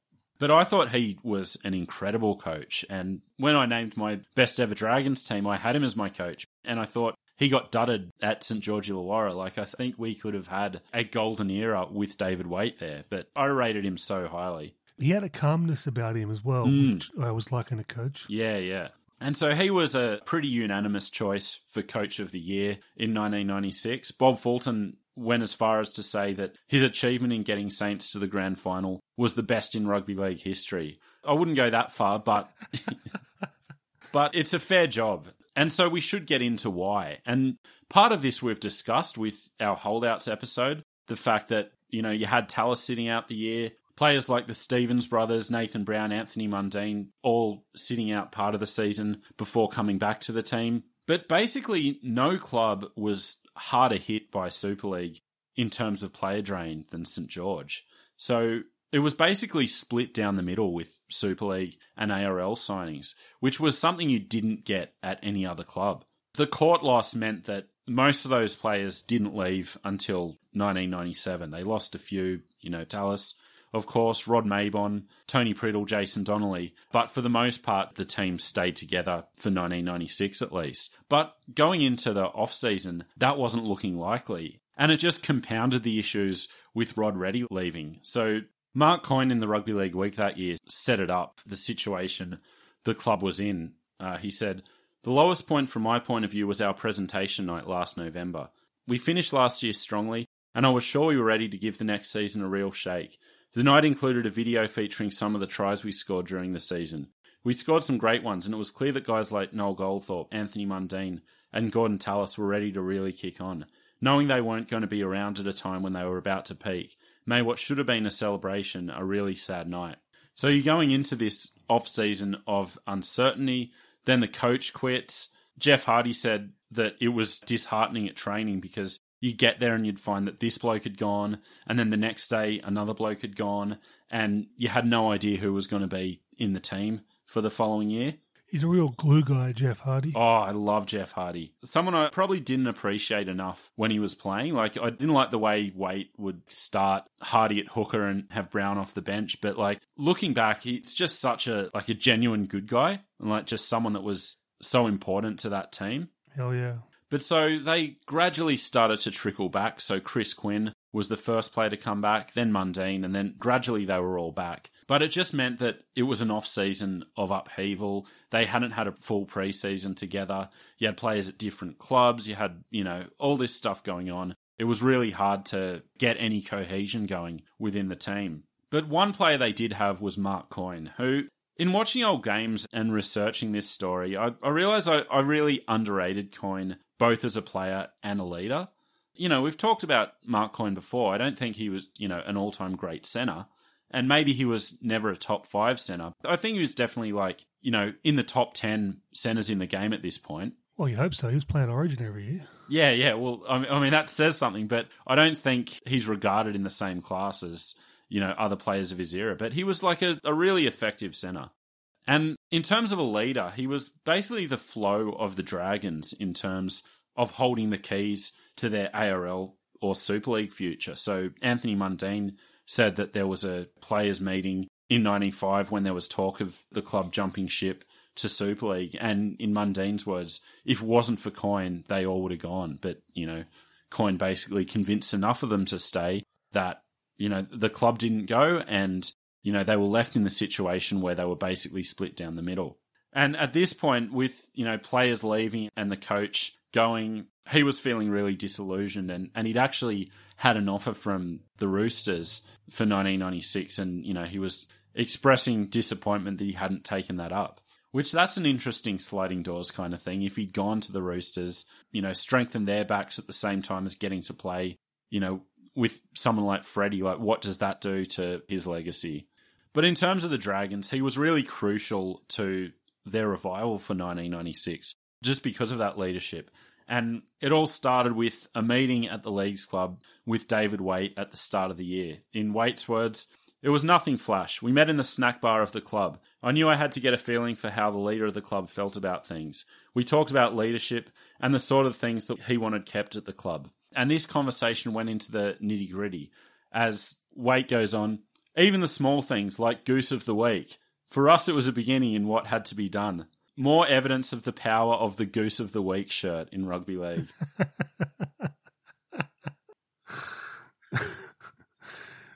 Speaker 1: But I thought he was an incredible coach. And when I named my best ever Dragons team, I had him as my coach. And I thought he got dudded at St. George Illawarra. Like, I think we could have had a golden era with David Waite there. But I rated him so highly.
Speaker 2: He had a calmness about him as well, mm. which I was liking a coach.
Speaker 1: Yeah, yeah. And so he was a pretty unanimous choice for Coach of the Year in 1996. Bob Fulton went as far as to say that his achievement in getting Saints to the grand final was the best in rugby league history. I wouldn't go that far, but but it's a fair job. And so we should get into why. And part of this we've discussed with our holdouts episode, the fact that, you know, you had Tallis sitting out the year, Players like the Stevens brothers, Nathan Brown, Anthony Mundine, all sitting out part of the season before coming back to the team. But basically, no club was harder hit by Super League in terms of player drain than St George. So it was basically split down the middle with Super League and ARL signings, which was something you didn't get at any other club. The court loss meant that most of those players didn't leave until 1997. They lost a few, you know, Tallis, of course, Rod Maybon, Tony Priddle, Jason Donnelly. But for the most part, the team stayed together for 1996 at least. But going into the off season, that wasn't looking likely. And it just compounded the issues with Rod Reddy leaving. So Mark Coyne in the Rugby League week that year set it up, the situation the club was in. Uh, he said, The lowest point from my point of view was our presentation night last November. We finished last year strongly, and I was sure we were ready to give the next season a real shake. The night included a video featuring some of the tries we scored during the season. We scored some great ones, and it was clear that guys like Noel Goldthorpe, Anthony Mundine, and Gordon Tallis were ready to really kick on. Knowing they weren't going to be around at a time when they were about to peak made what should have been a celebration a really sad night. So you're going into this off season of uncertainty, then the coach quits. Jeff Hardy said that it was disheartening at training because you get there and you'd find that this bloke had gone, and then the next day another bloke had gone, and you had no idea who was going to be in the team for the following year.
Speaker 2: He's a real glue guy, Jeff Hardy.
Speaker 1: Oh, I love Jeff Hardy. Someone I probably didn't appreciate enough when he was playing. Like I didn't like the way Waite would start Hardy at hooker and have Brown off the bench, but like looking back, he's just such a like a genuine good guy and like just someone that was so important to that team.
Speaker 2: Hell yeah.
Speaker 1: But so they gradually started to trickle back. So Chris Quinn was the first player to come back, then Mundine, and then gradually they were all back. But it just meant that it was an off season of upheaval. They hadn't had a full preseason together. You had players at different clubs. You had, you know, all this stuff going on. It was really hard to get any cohesion going within the team. But one player they did have was Mark Coyne, who in watching old games and researching this story, I, I realized I, I really underrated Coyne both as a player and a leader. You know, we've talked about Mark Coyne before. I don't think he was, you know, an all time great center. And maybe he was never a top five center. I think he was definitely like, you know, in the top 10 centers in the game at this point.
Speaker 2: Well, you hope so. He was playing Origin every year.
Speaker 1: Yeah, yeah. Well, I mean, I mean, that says something, but I don't think he's regarded in the same class as, you know, other players of his era. But he was like a, a really effective center. And in terms of a leader, he was basically the flow of the Dragons in terms of holding the keys to their ARL or Super League future. So Anthony Mundine said that there was a players' meeting in 95 when there was talk of the club jumping ship to Super League. And in Mundine's words, if it wasn't for Coyne, they all would have gone. But, you know, Coyne basically convinced enough of them to stay that you know, the club didn't go and, you know, they were left in the situation where they were basically split down the middle. And at this point, with, you know, players leaving and the coach going, he was feeling really disillusioned and, and he'd actually had an offer from the Roosters for 1996 and, you know, he was expressing disappointment that he hadn't taken that up. Which that's an interesting sliding doors kind of thing. If he'd gone to the Roosters, you know, strengthened their backs at the same time as getting to play, you know, with someone like Freddie, like what does that do to his legacy? But in terms of the Dragons, he was really crucial to their revival for 1996 just because of that leadership. And it all started with a meeting at the Leagues Club with David Waite at the start of the year. In Waite's words, it was nothing flash. We met in the snack bar of the club. I knew I had to get a feeling for how the leader of the club felt about things. We talked about leadership and the sort of things that he wanted kept at the club. And this conversation went into the nitty gritty. As Waite goes on, even the small things like Goose of the Week. For us, it was a beginning in what had to be done. More evidence of the power of the Goose of the Week shirt in rugby league.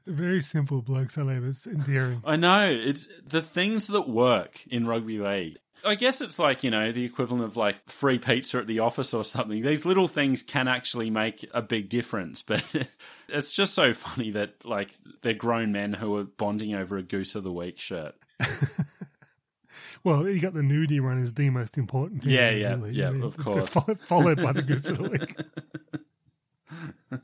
Speaker 2: Very simple blokes, I love It's endearing.
Speaker 1: I know. It's the things that work in rugby league. I guess it's like, you know, the equivalent of like free pizza at the office or something. These little things can actually make a big difference, but it's just so funny that like they're grown men who are bonding over a Goose of the Week shirt.
Speaker 2: well, you got the nudie run is the most important thing.
Speaker 1: Yeah, yeah, really. yeah, I mean, of course.
Speaker 2: Followed by the Goose of the Week.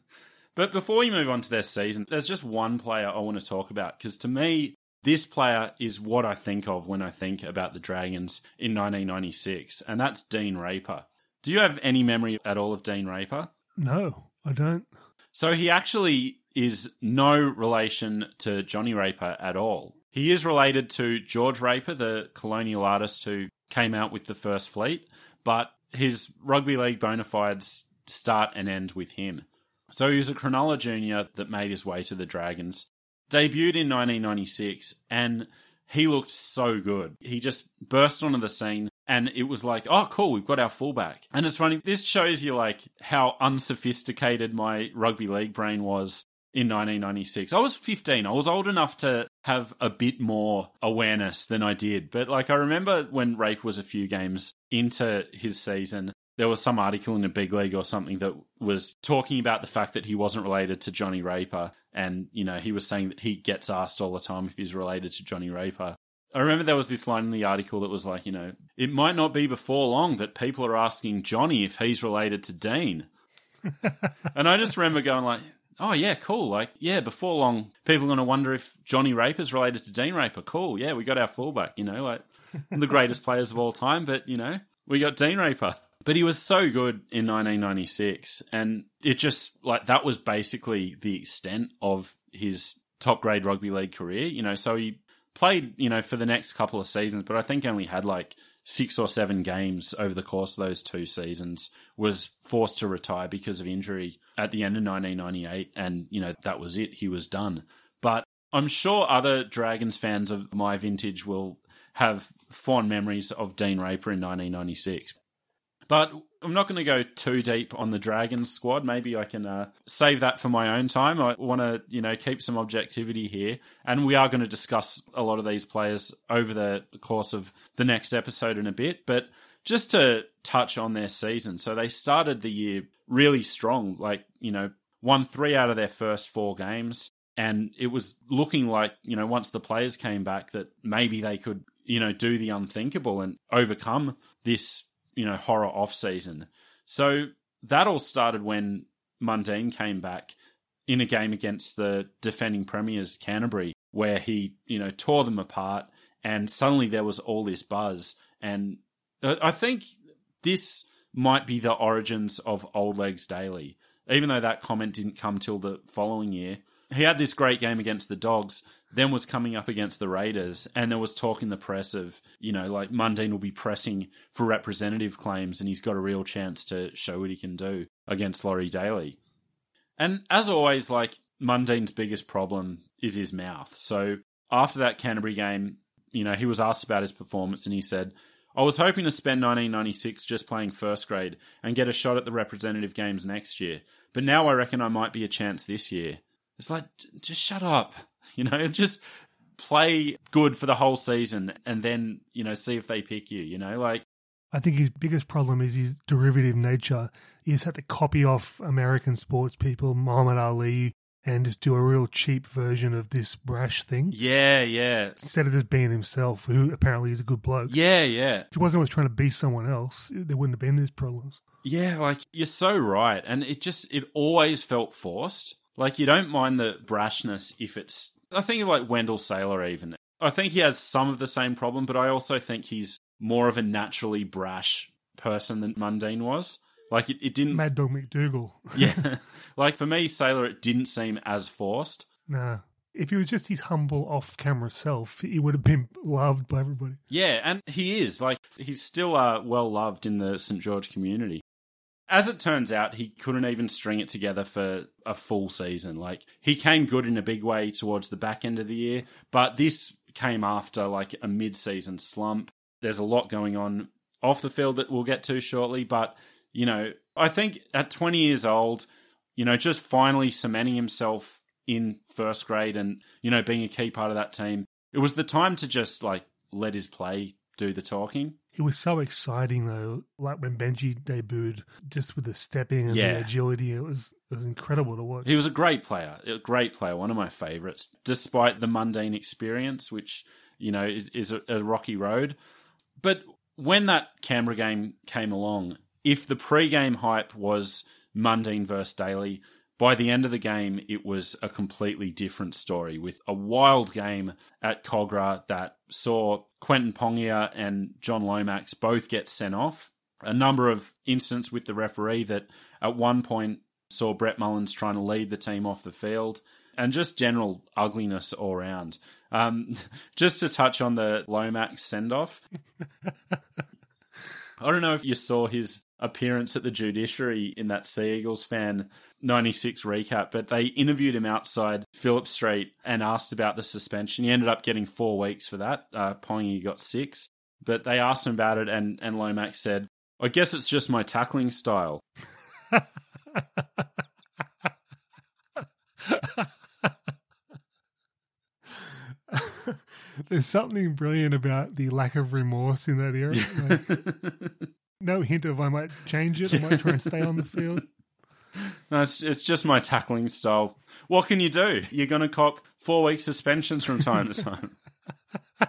Speaker 1: but before we move on to their season, there's just one player I want to talk about because to me, this player is what I think of when I think about the Dragons in 1996, and that's Dean Raper. Do you have any memory at all of Dean Raper?
Speaker 2: No, I don't.
Speaker 1: So he actually is no relation to Johnny Raper at all. He is related to George Raper, the colonial artist who came out with the first fleet, but his rugby league bona fides start and end with him. So he was a Cronulla junior that made his way to the Dragons debuted in 1996 and he looked so good. He just burst onto the scene and it was like, oh, cool, we've got our fullback. And it's funny, this shows you like how unsophisticated my rugby league brain was in 1996. I was 15. I was old enough to have a bit more awareness than I did. But like, I remember when Rape was a few games into his season there was some article in the big league or something that was talking about the fact that he wasn't related to Johnny Raper. And, you know, he was saying that he gets asked all the time if he's related to Johnny Raper. I remember there was this line in the article that was like, you know, it might not be before long that people are asking Johnny if he's related to Dean. and I just remember going like, oh yeah, cool. Like, yeah, before long, people are going to wonder if Johnny Raper's related to Dean Raper. Cool. Yeah, we got our fullback, you know, like the greatest players of all time, but, you know, we got Dean Raper. But he was so good in 1996, and it just like that was basically the extent of his top grade rugby league career. You know, so he played, you know, for the next couple of seasons, but I think only had like six or seven games over the course of those two seasons. Was forced to retire because of injury at the end of 1998, and you know that was it. He was done. But I'm sure other Dragons fans of my vintage will have fond memories of Dean Raper in 1996. But I'm not going to go too deep on the Dragon squad. Maybe I can uh, save that for my own time. I want to, you know, keep some objectivity here, and we are going to discuss a lot of these players over the course of the next episode in a bit. But just to touch on their season, so they started the year really strong. Like you know, won three out of their first four games, and it was looking like you know once the players came back that maybe they could you know do the unthinkable and overcome this you know, horror off season. So that all started when Mundine came back in a game against the defending premiers Canterbury, where he, you know, tore them apart, and suddenly there was all this buzz. And I think this might be the origins of Old Legs Daley, even though that comment didn't come till the following year. He had this great game against the Dogs, then was coming up against the Raiders, and there was talk in the press of, you know, like Mundine will be pressing for representative claims, and he's got a real chance to show what he can do against Laurie Daley. And as always, like Mundine's biggest problem is his mouth. So after that Canterbury game, you know, he was asked about his performance, and he said, I was hoping to spend 1996 just playing first grade and get a shot at the representative games next year, but now I reckon I might be a chance this year. It's like, just shut up. You know, just play good for the whole season and then, you know, see if they pick you, you know, like.
Speaker 2: I think his biggest problem is his derivative nature. He just had to copy off American sports people, Muhammad Ali, and just do a real cheap version of this brash thing.
Speaker 1: Yeah, yeah.
Speaker 2: Instead of just being himself, who apparently is a good bloke.
Speaker 1: Yeah, yeah.
Speaker 2: If he wasn't always trying to be someone else, there wouldn't have been these problems.
Speaker 1: Yeah, like you're so right. And it just, it always felt forced. Like you don't mind the brashness if it's, I think of like Wendell Sailor even. I think he has some of the same problem, but I also think he's more of a naturally brash person than Mundine was. Like it, it didn't.
Speaker 2: Mad Dog MacDougall.
Speaker 1: yeah. Like for me, Sailor, it didn't seem as forced.
Speaker 2: Nah. If he was just his humble off camera self, he would have been loved by everybody.
Speaker 1: Yeah, and he is. Like, he's still uh, well loved in the St. George community. As it turns out, he couldn't even string it together for a full season. Like, he came good in a big way towards the back end of the year, but this came after like a mid season slump. There's a lot going on off the field that we'll get to shortly, but, you know, I think at 20 years old, you know, just finally cementing himself in first grade and, you know, being a key part of that team, it was the time to just like let his play do the talking.
Speaker 2: It was so exciting though, like when Benji debuted, just with the stepping and
Speaker 1: Yeah.
Speaker 2: the agility, it was it was incredible to watch.
Speaker 1: He was a great player, a great player, one of my favorites, despite the Mundine experience, which, you know, is, is a, a rocky road. But when that Canberra game came along, if the pre-game hype was Mundine versus Daley, by the end of the game, it was a completely different story with a wild game at Kogarah that saw Quentin Pongia and John Lomax both get sent off. A number of incidents with the referee that at one point saw Brett Mullins trying to lead the team off the field, and just general ugliness all around. Um, just to touch on the Lomax send off, I don't know if you saw his appearance at the judiciary in that Sea Eagles fan 96 recap, but they interviewed him outside Phillip Street and asked about the suspension. He ended up getting four weeks for that. Uh, Pongy got six, but they asked him about it, and, and Lomax said, I guess it's just my tackling style.
Speaker 2: There's something brilliant about the lack of remorse in that era. Like, no hint of I might change it, I might try and stay on the field.
Speaker 1: No, it's, it's just my tackling style. What can you do? You're going to cop four week suspensions from time to time.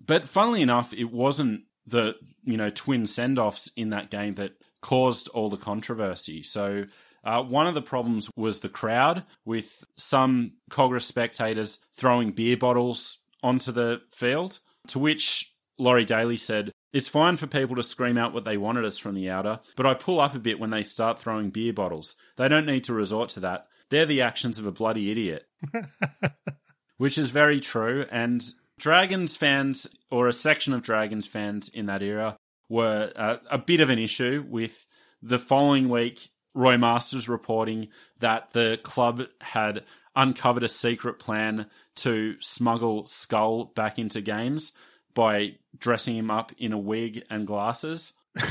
Speaker 1: but funnily enough, it wasn't the you know twin send offs in that game that caused all the controversy. So uh, one of the problems was the crowd, with some Kogarah spectators throwing beer bottles onto the field. To which Laurie Daley said, It's fine for people to scream out what they want at us from the outer, but I pull up a bit when they start throwing beer bottles. They don't need to resort to that. They're the actions of a bloody idiot. Which is very true. And Dragons fans, or a section of Dragons fans in that era, were uh, a bit of an issue with the following week. Roy Masters reporting that the club had uncovered a secret plan to smuggle Skull back into games by dressing him up in a wig and glasses.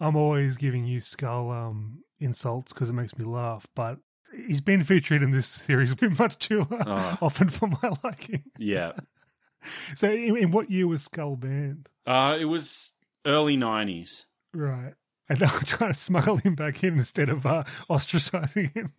Speaker 2: I'm always giving you Skull um, insults because it makes me laugh, but he's been featured in this series a bit much too
Speaker 1: Oh.
Speaker 2: often for my liking.
Speaker 1: Yeah.
Speaker 2: So, in, in what year was Skull banned?
Speaker 1: Uh, it was early 90s.
Speaker 2: Right. And they were trying to smuggle him back in instead of uh, ostracizing him.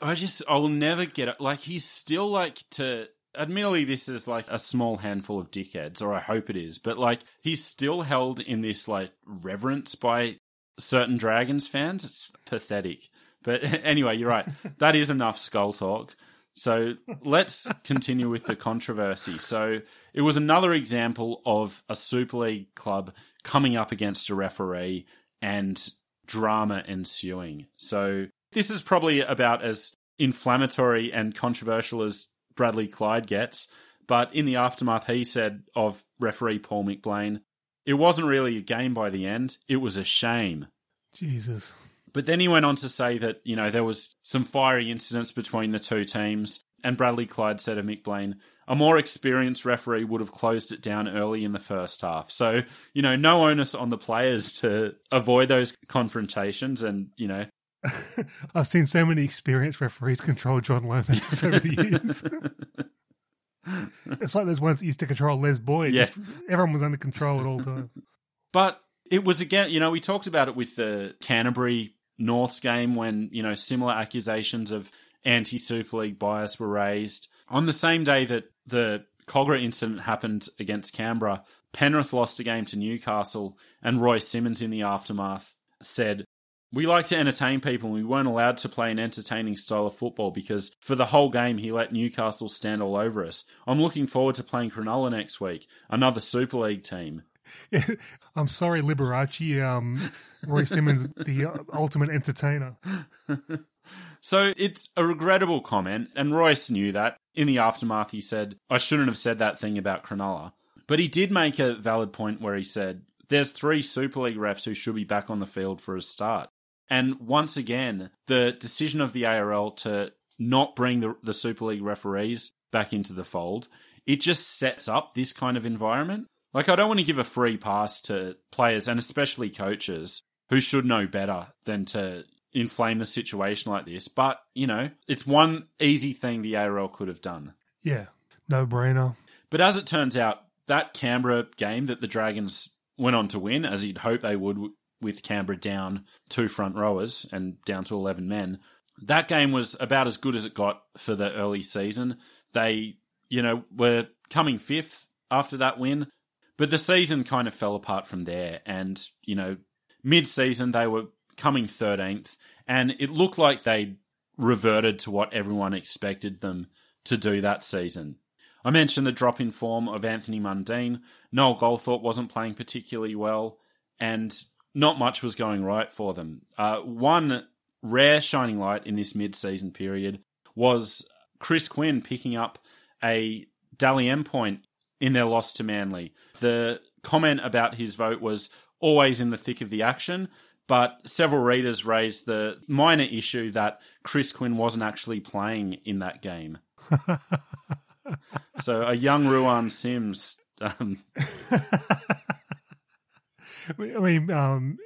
Speaker 1: I just, I'll never get it. Like, he's still like to. Admittedly, this is like a small handful of dickheads, or I hope it is, but like, he's still held in this like reverence by certain Dragons fans. It's pathetic. But anyway, you're right. That is enough skull talk. So let's continue with the controversy. So it was another example of a Super League club coming up against a referee and drama ensuing. So this is probably about as inflammatory and controversial as Bradley Clyde gets. But in the aftermath, he said of referee Paul McBlane, it wasn't really a game by the end. It was a shame.
Speaker 2: Jesus.
Speaker 1: But then he went on to say that, you know, there was some fiery incidents between the two teams. And Bradley Clyde said of McBlane, a more experienced referee would have closed it down early in the first half. So, you know, no onus on the players to avoid those confrontations and, you know,
Speaker 2: I've seen so many experienced referees control John Lomax over the years. it's like those ones that used to control Les Boyd.
Speaker 1: Yeah.
Speaker 2: Just- everyone was under control at all times.
Speaker 1: But it was again, you know, we talked about it with the Canterbury Norths game when, you know, similar accusations of anti Super League bias were raised. On the same day that the Kogarah incident happened against Canberra, Penrith lost a game to Newcastle, and Royce Simmons in the aftermath said, we like to entertain people and we weren't allowed to play an entertaining style of football because for the whole game he let Newcastle stand all over us. I'm looking forward to playing Cronulla next week, another Super League team.
Speaker 2: Yeah. I'm sorry, Liberace. Um, Royce Simmons, the uh, ultimate entertainer.
Speaker 1: So it's a regrettable comment, and Royce knew that. In the aftermath, he said, I shouldn't have said that thing about Cronulla. But he did make a valid point where he said, There's three Super League refs who should be back on the field for a start. And once again, the decision of the ARL to not bring the, the Super League referees back into the fold, it just sets up this kind of environment. Like, I don't want to give a free pass to players and especially coaches who should know better than to inflame the situation like this. But, you know, it's one easy thing the ARL could have done.
Speaker 2: Yeah, no brainer.
Speaker 1: But as it turns out, that Canberra game that the Dragons went on to win, as you'd hope they would with Canberra down two front rowers and down to 11 men, that game was about as good as it got for the early season. They, you know, were coming fifth after that win, but the season kind of fell apart from there. And, you know, mid season, they were coming 13th, and it looked like they reverted to what everyone expected them to do that season. I mentioned the drop in form of Anthony Mundine. Noel Goldthorpe wasn't playing particularly well, and not much was going right for them. Uh, one rare shining light in this mid season period was Chris Quinn picking up a Dally M point in their loss to Manly. The comment about his vote was always in the thick of the action, but several readers raised the minor issue that Chris Quinn wasn't actually playing in that game. so a young Ruan Sims. Um,
Speaker 2: I mean, um,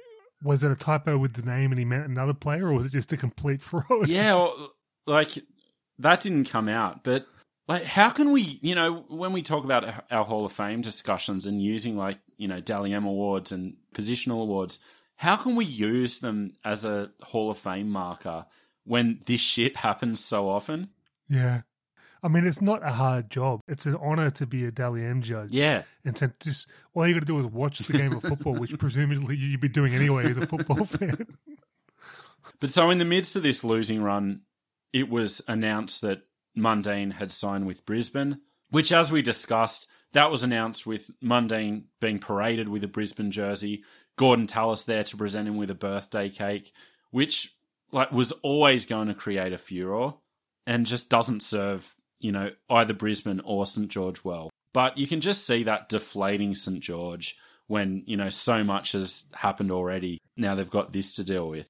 Speaker 2: was it a typo with the name and he meant another player, or was it just a complete fraud?
Speaker 1: yeah, well, like that didn't come out, but like, how can we, you know, when we talk about our Hall of Fame discussions and using like, you know, Dally M awards and positional awards, how can we use them as a Hall of Fame marker when this shit happens so often?
Speaker 2: Yeah. I mean, it's not a hard job. It's an honor to be a Dally M judge.
Speaker 1: Yeah.
Speaker 2: And to just all you got to do is watch the game of football, which presumably you'd be doing anyway as a football fan.
Speaker 1: But so in the midst of this losing run, it was announced that Mundine had signed with Brisbane, which, as we discussed, that was announced with Mundine being paraded with a Brisbane jersey, Gordon Tallis there to present him with a birthday cake, which like was always going to create a furor and just doesn't serve, you know, either Brisbane or St George well. But you can just see that deflating St George when, you know, so much has happened already. Now they've got this to deal with.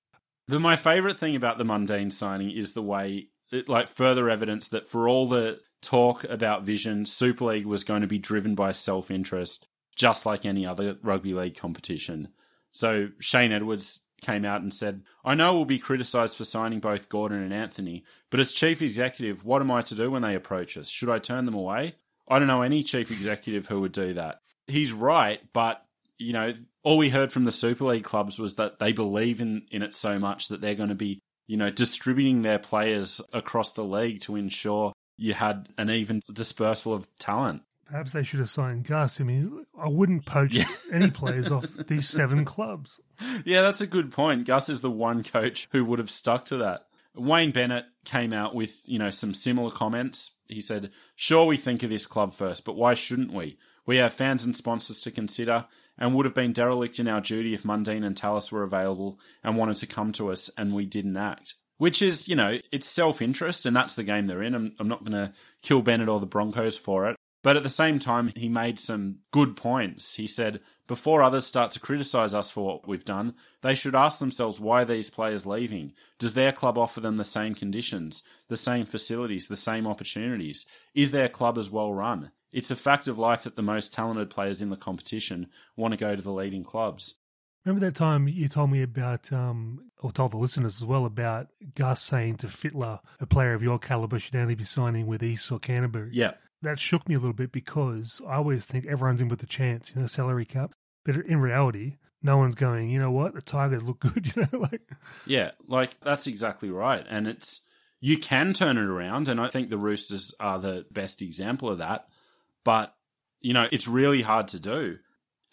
Speaker 1: But my favourite thing about the Mundine signing is the way, it, like, further evidence that for all the talk about vision, Super League was going to be driven by self interest, just like any other rugby league competition. So Shane Edwards came out and said, I know we'll be criticised for signing both Gordon and Anthony, but as chief executive, what am I to do when they approach us? Should I turn them away? I don't know any chief executive who would do that. He's right, but you know, all we heard from the Super League clubs was that they believe in, in it so much that they're going to be, you know, distributing their players across the league to ensure you had an even dispersal of talent.
Speaker 2: Perhaps they should have signed Gus. I mean, I wouldn't poach any players off these seven clubs.
Speaker 1: Yeah, that's a good point. Gus is the one coach who would have stuck to that. Wayne Bennett came out with, you know, some similar comments. He said, Sure, we think of this club first, but why shouldn't we? We have fans and sponsors to consider and would have been derelict in our duty if Mundine and Tallis were available and wanted to come to us and we didn't act. Which is, you know, it's self interest and that's the game they're in. I'm, I'm not going to kill Bennett or the Broncos for it. But at the same time, he made some good points. He said, before others start to criticise us for what we've done, they should ask themselves why these players leaving? Does their club offer them the same conditions, the same facilities, the same opportunities? Is their club as well run? It's a fact of life that the most talented players in the competition want to go to the leading clubs.
Speaker 2: Remember that time you told me about, um, or told the listeners as well about Gus saying to Fittler, a player of your caliber should only be signing with East or Canterbury.
Speaker 1: Yeah.
Speaker 2: That shook me a little bit because I always think everyone's in with a chance, you know, salary cap. But in reality, no one's going, you know what, the Tigers look good, you know, like.
Speaker 1: Yeah, like that's exactly right. And it's, you can turn it around. And I think the Roosters are the best example of that. But, you know, it's really hard to do.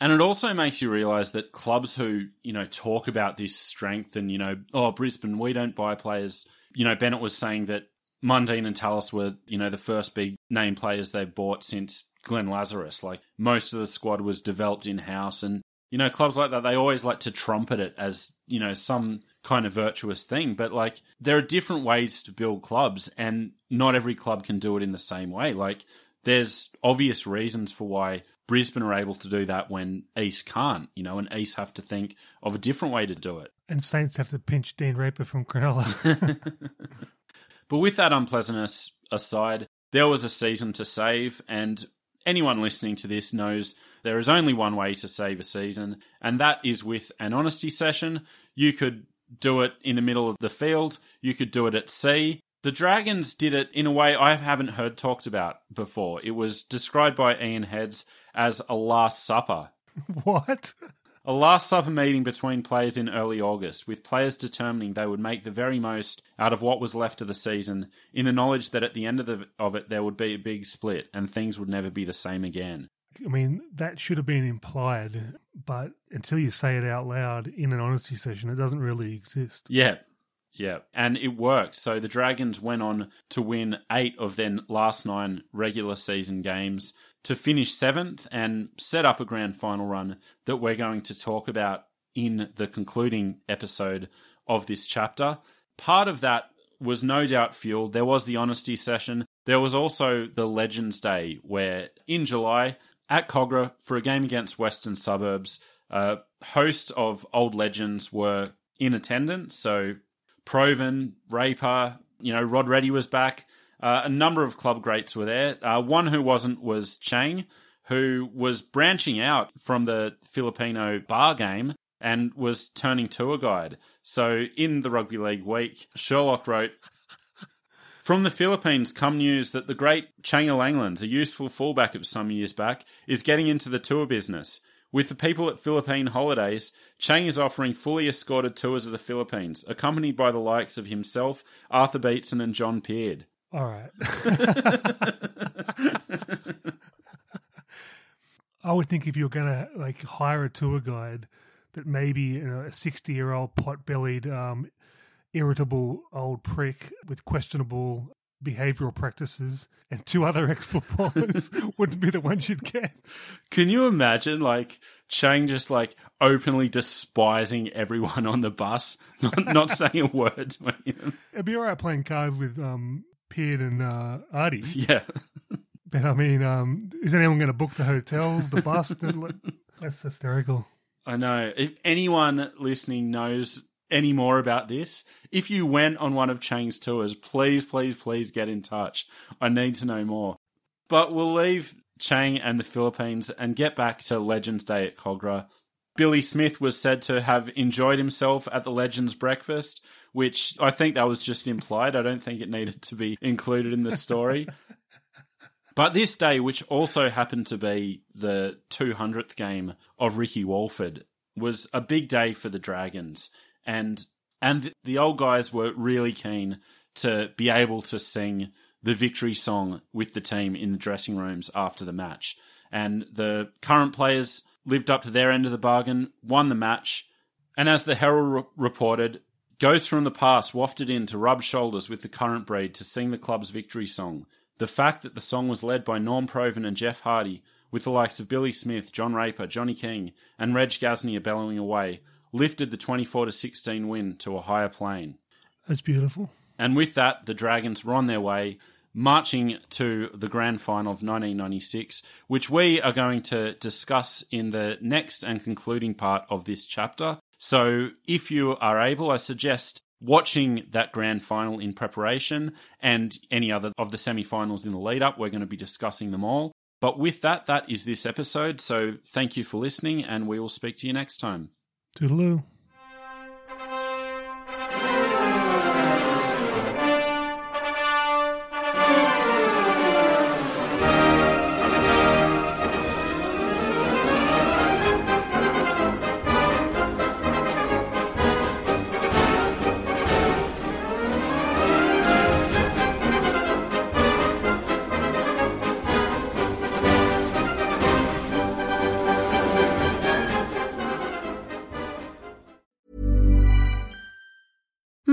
Speaker 1: And it also makes you realize that clubs who, you know, talk about this strength and, you know, oh, Brisbane, we don't buy players. You know, Bennett was saying that Mundine and Tallis were, you know, the first big name players they've bought since Glenn Lazarus. Like most of the squad was developed in house. And, you know, clubs like that, they always like to trumpet it as, you know, some kind of virtuous thing. But like there are different ways to build clubs and not every club can do it in the same way. Like there's obvious reasons for why Brisbane are able to do that when East can't, you know, and East have to think of a different way to do it.
Speaker 2: And Saints have to pinch Dean Raper from Cronulla.
Speaker 1: but with that unpleasantness aside, there was a season to save, and anyone listening to this knows there is only one way to save a season, and that is with an honesty session. You could do it in the middle of the field, you could do it at sea, the Dragons did it in a way I haven't heard talked about before. It was described by Ian Heads as a Last Supper.
Speaker 2: What?
Speaker 1: A Last Supper meeting between players in early August, with players determining they would make the very most out of what was left of the season, in the knowledge that at the end of, the, of it there would be a big split and things would never be the same again.
Speaker 2: I mean, that should have been implied, but until you say it out loud in an honesty session, it doesn't really exist.
Speaker 1: Yeah, yeah, and it worked. So the Dragons went on to win eight of their last nine regular season games to finish seventh and set up a grand final run that we're going to talk about in the concluding episode of this chapter. Part of that was no doubt fueled. There was the honesty session. There was also the Legends Day, where in July at Kogarah for a game against Western Suburbs, a host of old legends were in attendance. So Provan, Raper, you know, Rod Reddy was back. Uh, a number of club greats were there. Uh, one who wasn't was Chang, who was branching out from the Filipino bar game and was turning tour guide. So in the Rugby League week, Sherlock wrote, from the Philippines come news that the great Chang Langlands, a useful fullback of some years back, is getting into the tour business. With the people at Philippine Holidays, Chang is offering fully escorted tours of the Philippines, accompanied by the likes of himself, Arthur Beetson, and John Peard.
Speaker 2: All right. I would think if you're going to like hire a tour guide, that maybe you know, a sixty-year-old pot-bellied, um, irritable old prick with questionable behavioral practices and two other ex footballers wouldn't be the ones you'd get.
Speaker 1: Can you imagine like Chang just like openly despising everyone on the bus, not, not saying a word to anyone?
Speaker 2: It'd be all right playing cards with um, And uh, Artie.
Speaker 1: Yeah.
Speaker 2: But I mean, um, is anyone going to book the hotels, the bus? That's hysterical.
Speaker 1: I know. If anyone listening knows any more about this, if you went on one of Chang's tours, please, please, please get in touch. I need to know more. But we'll leave Chang and the Philippines and get back to Legends Day at Kogarah. Billy Smith was said to have enjoyed himself at the Legends breakfast, which I think that was just implied. I don't think it needed to be included in the story. but this day, which also happened to be the 200th game of Ricky Walford, was a big day for the Dragons and and the old guys were really keen to be able to sing the victory song with the team in the dressing rooms after the match. And the current players lived up to their end of the bargain, won the match, and as the Herald re- reported, ghosts from the past wafted in to rub shoulders with the current breed to sing the club's victory song. The fact that the song was led by Norm Provan and Jeff Hardy, with the likes of Billy Smith, John Raper, Johnny King, and Reg Gasnier bellowing away, lifted the 24 to 16 win to a higher plane.
Speaker 2: That's beautiful.
Speaker 1: And with that, the Dragons were on their way, marching to the grand final of 1996, which we are going to discuss in the next and concluding part of this chapter. So, if you are able, I suggest watching that grand final in preparation and any other of the semi finals in the lead up. We're going to be discussing them all. But with that, that is this episode. So, thank you for listening, and we will speak to you next time.
Speaker 2: Toodaloo.